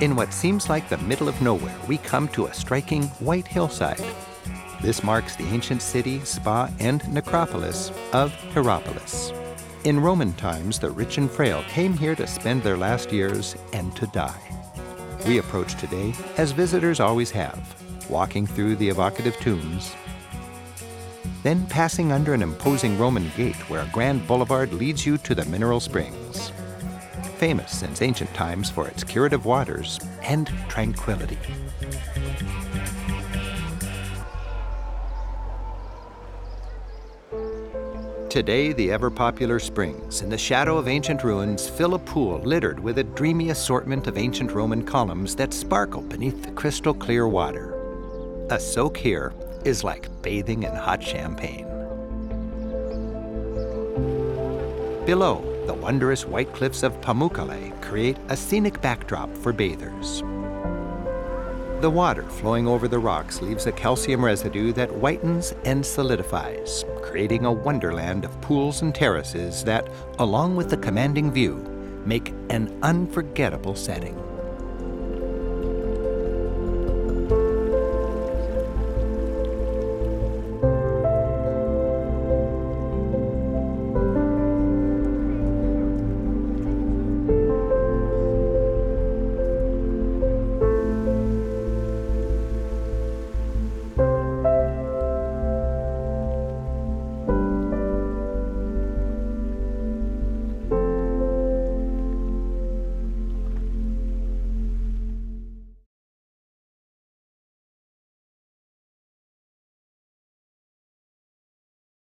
In what seems like the middle of nowhere, we come to a striking white hillside. This marks the ancient city, spa, and necropolis of Hierapolis. In Roman times, the rich and frail came here to spend their last years and to die. We approach today as visitors always have, walking through the evocative tombs, then passing under an imposing Roman gate where a grand boulevard leads you to the mineral springs famous since ancient times for its curative waters and tranquility. Today, the ever popular springs, in the shadow of ancient ruins, fill a pool littered with a dreamy assortment of ancient Roman columns that sparkle beneath the crystal clear water. A soak here is like bathing in hot champagne. Below, the wondrous white cliffs of Pamukkale create a scenic backdrop for bathers. The water flowing over the rocks leaves a calcium residue that whitens and solidifies, creating a wonderland of pools and terraces that, along with the commanding view, make an unforgettable setting.